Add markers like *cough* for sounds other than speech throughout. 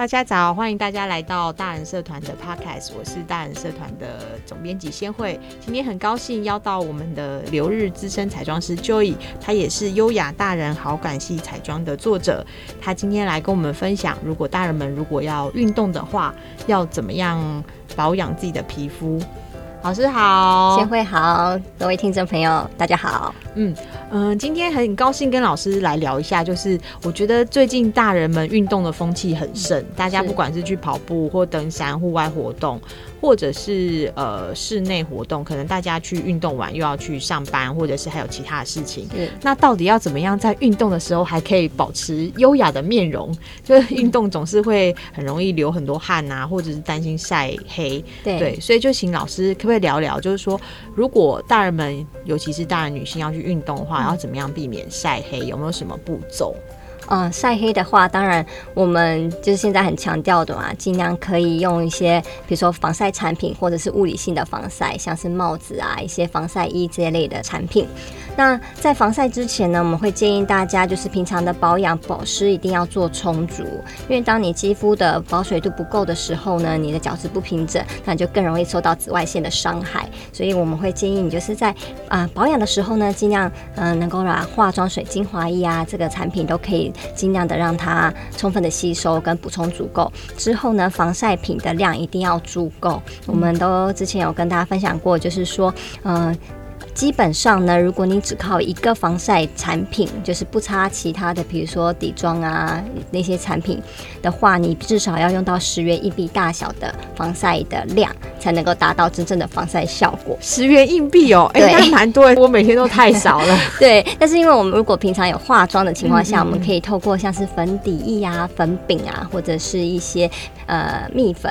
大家早，欢迎大家来到大人社团的 Podcast，我是大人社团的总编辑先慧。今天很高兴邀到我们的留日资深彩妆师 Joy，她也是优雅大人好感系彩妆的作者。她今天来跟我们分享，如果大人们如果要运动的话，要怎么样保养自己的皮肤。老师好，先会好，各位听众朋友大家好。嗯嗯、呃，今天很高兴跟老师来聊一下，就是我觉得最近大人们运动的风气很盛，大家不管是去跑步或登山、户外活动，或者是呃室内活动，可能大家去运动完又要去上班，或者是还有其他的事情。那到底要怎么样在运动的时候还可以保持优雅的面容？*laughs* 就是运动总是会很容易流很多汗啊，或者是担心晒黑。对对，所以就请老师可不可以聊聊，就是说如果大人们，尤其是大人女性要去运动的话，要怎么样避免晒黑？有没有什么步骤？嗯、晒黑的话，当然我们就是现在很强调的嘛，尽量可以用一些，比如说防晒产品，或者是物理性的防晒，像是帽子啊、一些防晒衣这一类的产品。那在防晒之前呢，我们会建议大家就是平常的保养保湿一定要做充足，因为当你肌肤的保水度不够的时候呢，你的角质不平整，那就更容易受到紫外线的伤害。所以我们会建议你就是在啊、保养的时候呢，尽量嗯、能够把化妆水、精华液啊这个产品都可以。尽量的让它充分的吸收跟补充足够之后呢，防晒品的量一定要足够。我们都之前有跟大家分享过，就是说，嗯、基本上呢，如果你只靠一个防晒产品，就是不擦其他的，比如说底妆啊那些产品的话，你至少要用到十元硬币大小的防晒的量，才能够达到真正的防晒效果。十元硬币哦，哎、欸，那蛮多，*laughs* 我每天都太少了。对，但是因为我们如果平常有化妆的情况下，嗯嗯，我们可以透过像是粉底液啊、粉饼啊，或者是一些呃蜜粉。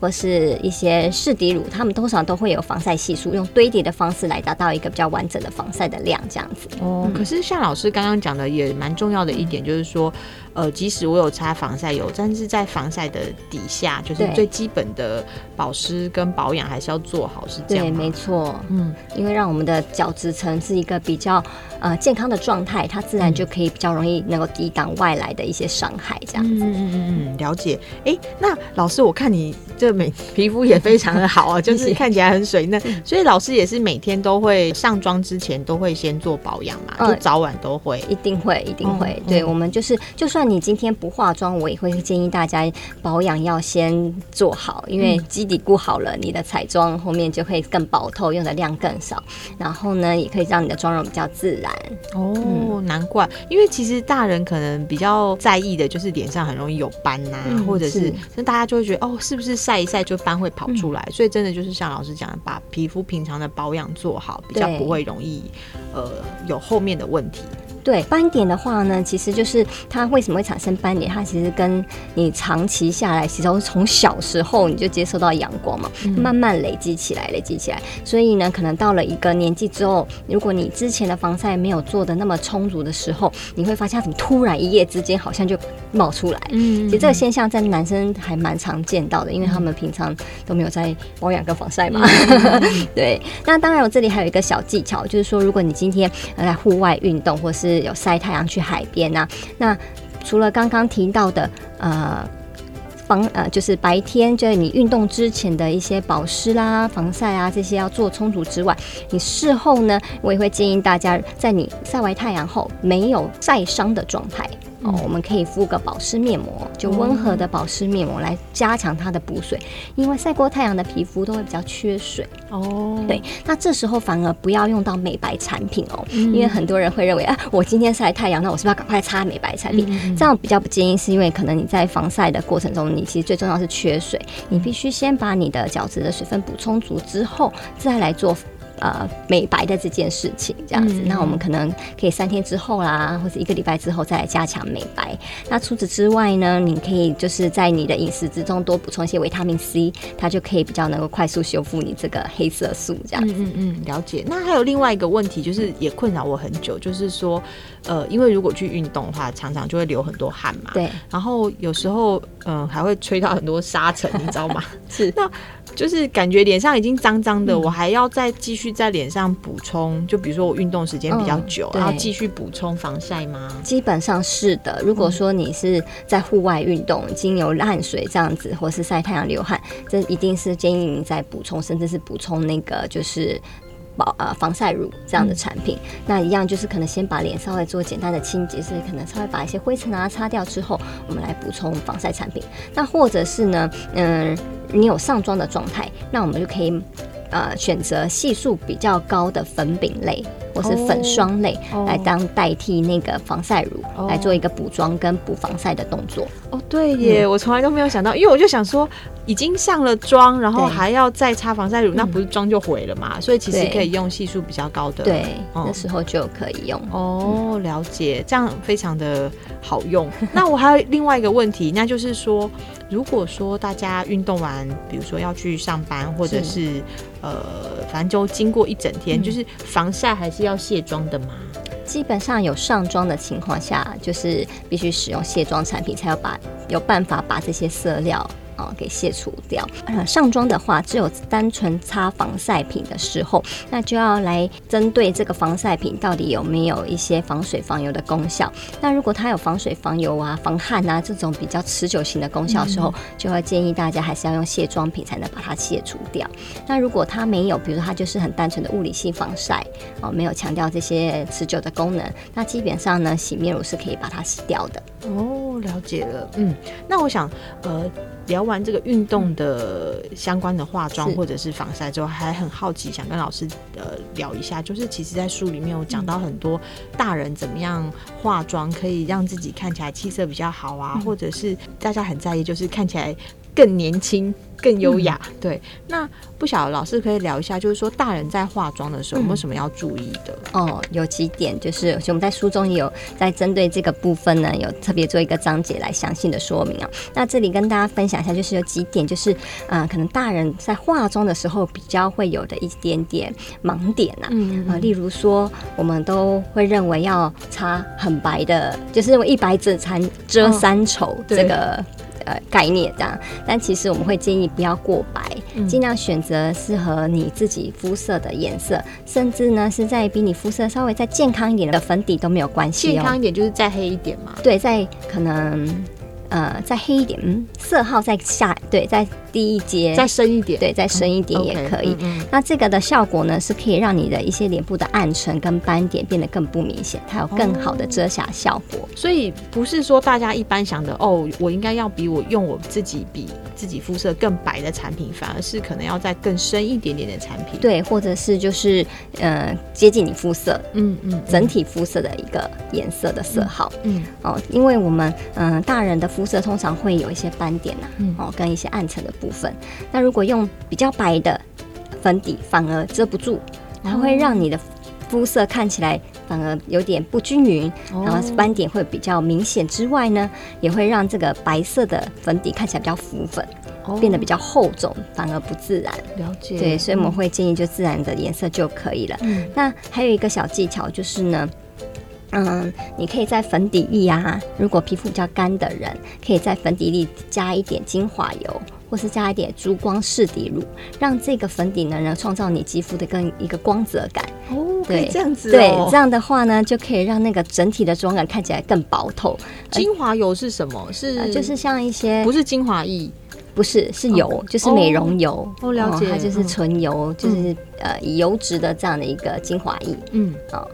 或是一些适底乳，它们通常都会有防晒系数，用堆叠的方式来达到一个比较完整的防晒的量，这样子。哦，可是像老师刚刚讲的，也蛮重要的一点，就是说。呃，即使我有擦防晒油，但是在防晒的底下，就是最基本的保湿跟保养还是要做好，是这样没错。嗯，因为让我们的角质层是一个比较呃健康的状态，它自然就可以比较容易能够抵挡外来的一些伤害，这样子。嗯嗯嗯嗯，了解。哎、欸，那老师，我看你这每 *laughs* 皮肤也非常的好啊，*laughs* 就是看起来很水嫩，*laughs* 所以老师也是每天都会上妆之前都会先做保养嘛，就早晚都会。一定会，一定会。嗯、对、嗯、我们就是就算。那你今天不化妆，我也会建议大家保养要先做好，因为基底固好了，你的彩妆后面就会更薄透，用的量更少。然后呢，也可以让你的妆容比较自然。哦、嗯，难怪，因为其实大人可能比较在意的就是脸上很容易有斑呐、啊嗯，或者是那大家就会觉得哦，是不是晒一晒就斑会跑出来？嗯、所以真的就是像老师讲的，把皮肤平常的保养做好，比较不会容易呃有后面的问题。对斑点的话呢，其实就是它为什么会产生斑点？它其实跟你长期下来，其实从小时候你就接受到阳光嘛，慢慢累积起来，累积起来。所以呢，可能到了一个年纪之后，如果你之前的防晒没有做的那么充足的时候，你会发现它怎么突然一夜之间好像就冒出来。嗯，其实这个现象在男生还蛮常见到的，因为他们平常都没有在保养跟防晒嘛。*laughs* 对，那当然我这里还有一个小技巧，就是说如果你今天在户外运动或是有晒太阳去海边呐、那除了刚刚提到的呃防呃就是白天就是你运动之前的一些保湿啦、防晒啊这些要做充足之外，你事后呢，我也会建议大家在你晒完太阳后没有晒伤的状态。哦，我们可以敷个保湿面膜，就温和的保湿面膜来加强它的补水，因为晒过太阳的皮肤都会比较缺水。哦，对，那这时候反而不要用到美白产品哦，因为很多人会认为啊，我今天晒太阳，那我是不是要赶快擦美白产品？这样比较不建议，是因为可能你在防晒的过程中，你其实最重要是缺水，你必须先把你的角质的水分补充足之后，再来做。呃，美白的这件事情，这样子，嗯，那我们可能可以三天之后啦，或者一个礼拜之后再来加强美白。那除此之外呢，你可以就是在你的饮食之中多补充一些维他命 C，它就可以比较能够快速修复你这个黑色素。这样子，嗯嗯，了解。那还有另外一个问题，就是也困扰我很久，就是说，呃，因为如果去运动的话，常常就会流很多汗嘛。对。然后有时候，嗯，呃，还会吹到很多沙尘，你知道吗？*laughs* 是。那就是感觉脸上已经脏脏的，嗯、我还要再继续在脸上补充，就比如说我运动时间比较久，然后继续补充防晒吗？基本上是的。如果说你是在户外运动，经由汗水这样子，或是晒太阳流汗，这一定是建议你再补充，甚至是补充那个就是。保呃防晒乳这样的产品，嗯、那一样就是可能先把脸稍微做简单的清洁，是可能稍微把一些灰尘啊擦掉之后，我们来补充防晒产品。那或者是呢，嗯，你有上妆的状态，那我们就可以呃选择系数比较高的粉饼类。或是粉霜类来当代替那个防晒乳，oh. 来做一个补妆跟补防晒的动作。哦，oh, 对耶，嗯、我从来都没有想到，因为我就想说，已经上了妆，然后还要再擦防晒乳，那不是妆就毁了嘛？嗯、所以其实可以用系数比较高的，对，那、嗯、时候就可以用。哦，了解，这样非常的好用。*laughs* 那我还有另外一个问题，那就是说，如果说大家运动完，比如说要去上班，或者是，是呃，反正就经过一整天，嗯、就是防晒还是。是要卸妆的吗？基本上有上妆的情况下，就是必须使用卸妆产品，才有把有办法把这些色料。给卸除掉。上妆的话，只有单纯擦防晒品的时候，那就要来针对这个防晒品到底有没有一些防水防油的功效。那如果它有防水防油啊、防汗啊这种比较持久型的功效的时候，就会建议大家还是要用卸妆品才能把它卸除掉。那如果它没有，比如说它就是很单纯的物理性防晒哦，没有强调这些持久的功能，那基本上呢，洗面乳是可以把它洗掉的。哦，了解了。嗯，那我想呃。聊完这个运动的相关的化妆或者是防晒之后，还很好奇，想跟老师呃聊一下，就是其实，在书里面有讲到很多大人怎么样化妆可以让自己看起来气色比较好啊，或者是大家很在意，就是看起来更年轻。更优雅，嗯、对。那不晓得老师可以聊一下，就是说大人在化妆的时候有没有什么要注意的？嗯、哦，有几点，就是我们在书中也有在针对这个部分呢，有特别做一个章节来详细的说明啊。那这里跟大家分享一下，就是有几点，就是啊、呃，可能大人在化妆的时候比较会有的一点点盲点啊。嗯，呃、例如说，我们都会认为要擦很白的，就是认为一白遮三遮三丑、哦、这个。呃，概念这样，但其实我们会建议不要过白，尽、嗯、量选择适合你自己肤色的颜色，甚至呢是在比你肤色稍微再健康一点的粉底都没有关系、哦。健康一点就是再黑一点嘛？对，再可能呃再黑一点，嗯，色号再下，对，再。低一阶，再深一点，对，再深一点也可以。嗯 okay, 那这个的效果呢，是可以让你的一些脸部的暗沉跟斑点变得更不明显，它有更好的遮瑕效果。所以不是说大家一般想的哦，我应该要比我用我自己比自己肤色更白的产品，反而是可能要再更深一点点的产品。对，或者是就是呃接近你肤色，嗯嗯，整体肤色的一个颜色的色号，嗯，嗯哦，因为我们嗯、呃、大人的肤色通常会有一些斑点呐、啊，嗯、哦，跟一些暗沉的。部分，那如果用比较白的粉底，反而遮不住，它会让你的肤色看起来反而有点不均匀，然后斑点会比较明显。之外呢，也会让这个白色的粉底看起来比较浮粉，变得比较厚重，反而不自然。了解，对，所以我们会建议就自然的颜色就可以了。嗯，那还有一个小技巧就是呢。嗯，你可以在粉底液啊，如果皮肤比较干的人，可以在粉底液加一点精华油，或是加一点珠光饰底乳，让这个粉底呢，能创造你肌肤的更一个光泽感。哦，对，这样子、哦。对，这样的话呢，就可以让那个整体的妆感看起来更薄透。精华油是什么？是、呃、就是像一些不是精华液，不是是油，哦、就是美容油。哦，哦，了解，它就是纯油，嗯、就是呃以油脂的这样的一个精华液。嗯，哦。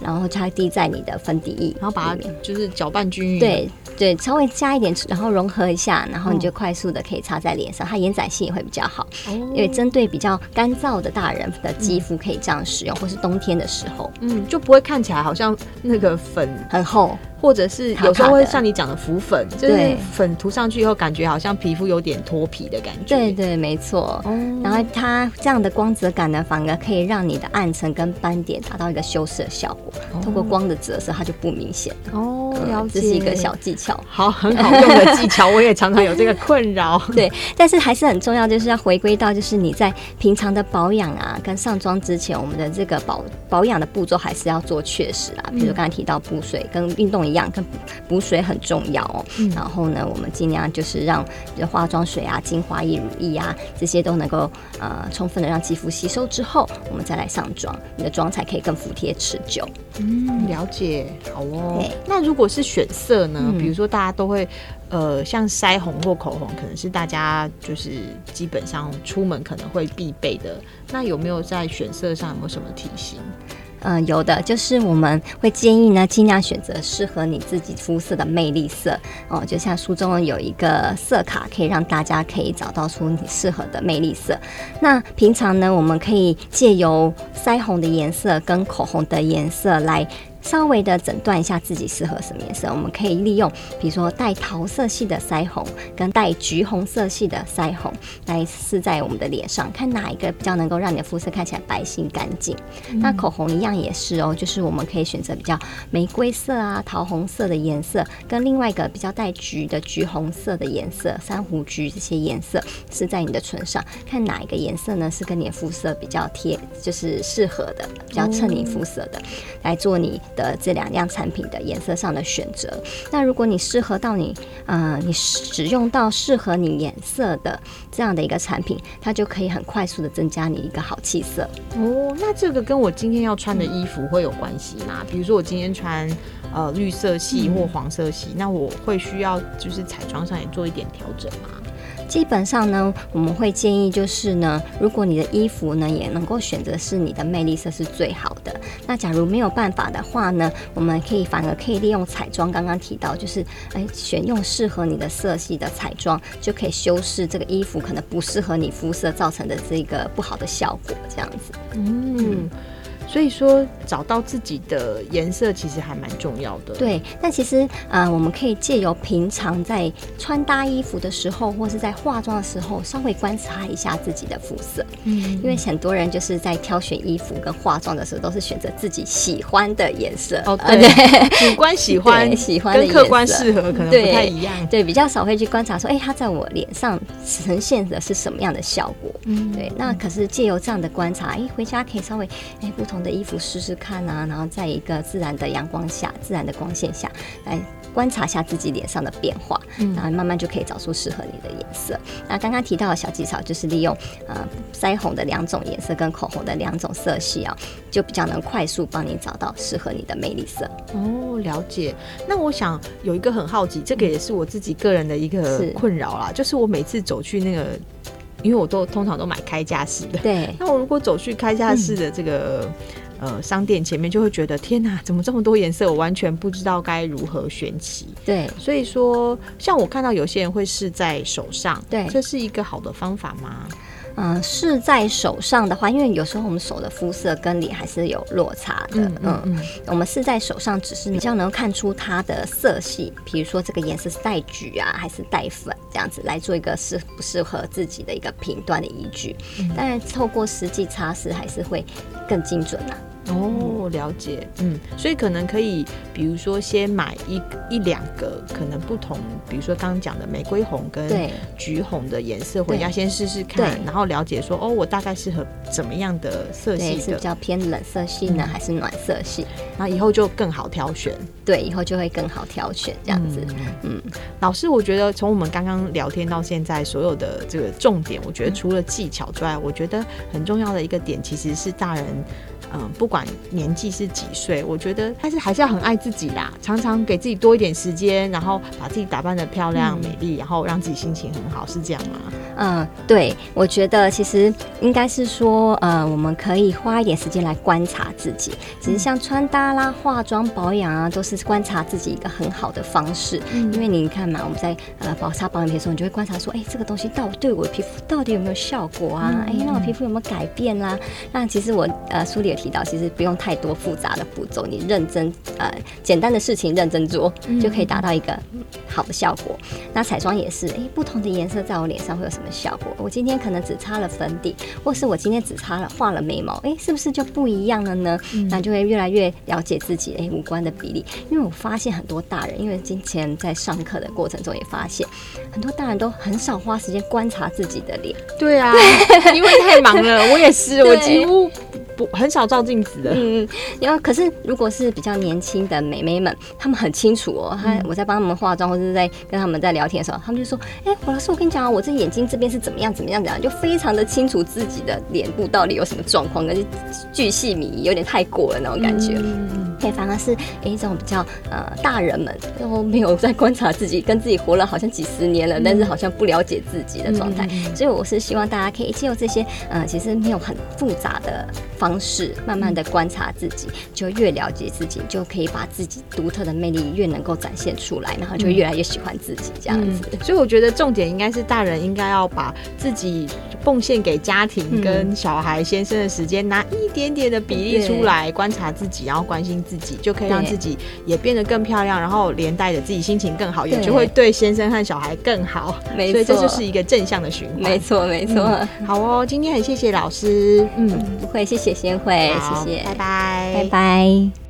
然后它滴在你的粉底液，然后把它就是搅拌均匀。对对，稍微加一点，然后融合一下，然后你就快速的可以擦在脸上，它延展性也会比较好。哦。因为针对比较干燥的大人的肌肤可以这样使用，或是冬天的时候，嗯，就不会看起来好像那个粉很厚，或者是有时候会像你讲的浮粉，就是粉涂上去以后感觉好像皮肤有点脱皮的感觉。对对，没错。哦。然后它这样的光泽感呢，反而可以让你的暗沉跟斑点达到一个修饰的效果。透过光的折射，它就不明显哦。了解，这是一个小技巧。好，很好用的技巧，我也常常有这个困扰。*laughs* 对，但是还是很重要，就是要回归到，就是你在平常的保养啊，跟上妆之前，我们的这个保保养的步骤还是要做确实啊。比如刚才提到补水，跟运动一样，跟补水很重要哦。嗯、然后呢，我们尽量就是让比如化妆水啊、精华液、乳液啊这些都能够呃充分的让肌肤吸收之后，我们再来上妆，你的妆才可以更服帖持久。嗯，了解，好哦。那如果是选色呢？嗯、比如说大家都会，呃，像腮红或口红，可能是大家就是基本上出门可能会必备的。那有没有在选色上有没有什么提醒？嗯、呃，有的，就是我们会建议呢，尽量选择适合你自己肤色的魅力色哦。就像书中有一个色卡，可以让大家可以找到出你适合的魅力色。那平常呢，我们可以借由腮红的颜色跟口红的颜色来。稍微的诊断一下自己适合什么颜色，我们可以利用，比如说带桃色系的腮红跟带橘红色系的腮红来试在我们的脸上，看哪一个比较能够让你的肤色看起来白皙干净。嗯、那口红一样也是哦，就是我们可以选择比较玫瑰色啊、桃红色的颜色，跟另外一个比较带橘的橘红色的颜色、珊瑚橘这些颜色试在你的唇上，看哪一个颜色呢是跟你的肤色比较贴，就是适合的，比较衬你肤色的，嗯、来做你。的这两样产品的颜色上的选择，那如果你适合到你，呃，你使用到适合你颜色的这样的一个产品，它就可以很快速的增加你一个好气色。哦，那这个跟我今天要穿的衣服会有关系吗？比如说我今天穿呃绿色系或黄色系，嗯、那我会需要就是彩妆上也做一点调整吗？基本上呢，我们会建议就是呢，如果你的衣服呢也能够选择是你的魅力色是最好的。那假如没有办法的话呢，我们可以反而可以利用彩妆，刚刚提到就是，哎，选用适合你的色系的彩妆，就可以修饰这个衣服可能不适合你肤色造成的这个不好的效果，这样子。嗯。所以说，找到自己的颜色其实还蛮重要的。对，但其实啊、呃，我们可以借由平常在穿搭衣服的时候，或是在化妆的时候，稍微观察一下自己的肤色。嗯，因为很多人就是在挑选衣服跟化妆的时候，都是选择自己喜欢的颜色。哦，对，主观喜欢 *laughs* 喜欢跟客观适合可能不太一样。对，对，比较少会去观察说，哎、欸，它在我脸上呈现的是什么样的效果？嗯，对。那可是借由这样的观察，哎、欸，回家可以稍微哎、欸、不同。的衣服试试看啊，然后在一个自然的阳光下、自然的光线下来观察一下自己脸上的变化，嗯、然后慢慢就可以找出适合你的颜色。那刚刚提到的小技巧就是利用呃腮红的两种颜色跟口红的两种色系啊，就比较能快速帮你找到适合你的魅力色。哦，了解。那我想有一个很好奇，这个也是我自己个人的一个困扰啦，是就是我每次走去那个。因为我都通常都买开架式的，对。*laughs* 那我如果走去开架式的这个、嗯、呃商店前面，就会觉得天哪，怎么这么多颜色？我完全不知道该如何选起。对，所以说，像我看到有些人会试在手上，对，这是一个好的方法吗？嗯，试在手上的话，因为有时候我们手的肤色跟脸还是有落差的。嗯，嗯，嗯，我们试在手上，只是比较能够看出它的色系，比如说这个颜色是带橘啊，还是带粉，这样子来做一个适不适合自己的一个评断的依据。当然，透过实际擦拭还是会更精准啊。哦，了解，嗯，所以可能可以，比如说先买一一两个可能不同，比如说刚刚讲的玫瑰红跟橘红的颜色，回家先试试看，然后了解说，哦，我大概适合怎么样的色系的，是比较偏冷色系呢，嗯、还是暖色系？那以后就更好挑选，对，以后就会更好挑选这样子。嗯，嗯老师，我觉得从我们刚刚聊天到现在，所有的这个重点，我觉得除了技巧之外，嗯、我觉得很重要的一个点，其实是大人。嗯，不管年纪是几岁，我觉得但是还是要很爱自己啦，常常给自己多一点时间，然后把自己打扮的漂亮、美丽，然后让自己心情很好，是这样吗？嗯，对，我觉得其实应该是说，呃，我们可以花一点时间来观察自己。其实像穿搭啦、化妆、保养啊，都是观察自己一个很好的方式。嗯，因为你看嘛，我们在呃保擦保养品的时候，你就会观察说，哎，这个东西到底对我的皮肤到底有没有效果啊？哎，那我皮肤有没有改变啦？那其实我呃书里有提到，其实不用太多复杂的步骤，你认真呃简单的事情认真做，就可以达到一个好的效果。那彩妆也是，哎，不同的颜色在我脸上会有什么效果？我今天可能只擦了粉底，或是我今天只擦了画了眉毛，哎，是不是就不一样了呢？嗯、那就会越来越了了解自己诶五官的比例，因为我发现很多大人，因为今天在上课的过程中也发现，很多大人都很少花时间观察自己的脸。对啊，因为太忙了，我也是，我几乎。很少照镜子的，嗯，然后可是如果是比较年轻的美眉们，她们很清楚哦。她我在帮她们化妆或者是在跟他们在聊天的时候，她们就说：“哎，胡老师，我跟你讲啊，我这眼睛这边是怎么样怎么样怎样，就非常的清楚自己的脸部到底有什么状况，可是巨细靡遗，有点太过了那种感觉。嗯，对，反而是哎这种比较呃大人们都没有在观察自己，跟自己活了好像几十年了，但是好像不了解自己的状态。所以我是希望大家可以借由这些呃其实没有很复杂的方式，慢慢的观察自己，就越了解自己，就可以把自己独特的魅力越能够展现出来，然后就越来越喜欢自己这样子。嗯、所以我觉得重点应该是大人应该要把自己奉献给家庭跟小孩、先生的时间，拿一点点的比例出来观察自己，然后关心自己，就可以让自己也变得更漂亮，然后连带着自己心情更好，也就会对先生和小孩更好。没错，所以这就是一个正向的循环。没错，没错、嗯。好哦，今天很谢谢老师。嗯，不会，谢谢先会。谢谢，拜拜，拜拜。